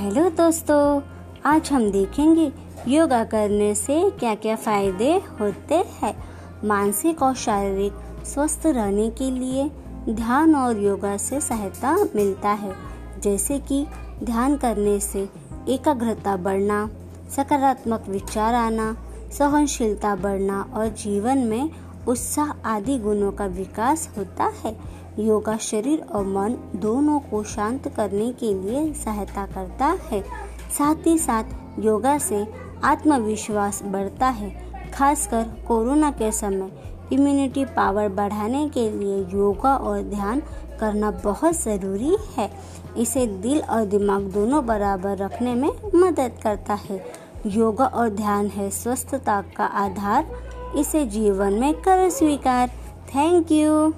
Hello दोस्तों, आज हम देखेंगे योगा करने से क्या क्या फ़ायदे होते हैं। मानसिक और शारीरिक स्वस्थ रहने के लिए ध्यान और योगा से सहायता मिलता है। जैसे कि ध्यान करने से एकाग्रता बढ़ना, सकारात्मक विचार आना, सहनशीलता बढ़ना और जीवन में उत्साह आदि गुणों का विकास होता है। योगा शरीर और मन दोनों को शांत करने के लिए सहायता करता है। साथ ही साथ योगा से आत्मविश्वास बढ़ता है। खासकर कोरोना के समय इम्यूनिटी पावर बढ़ाने के लिए योगा और ध्यान करना बहुत ज़रूरी है। इसे दिल और दिमाग दोनों बराबर रखने में मदद करता है। योगा और ध्यान है स्वस्थता का आधार। इसे जीवन में कर स्वीकार। Thank you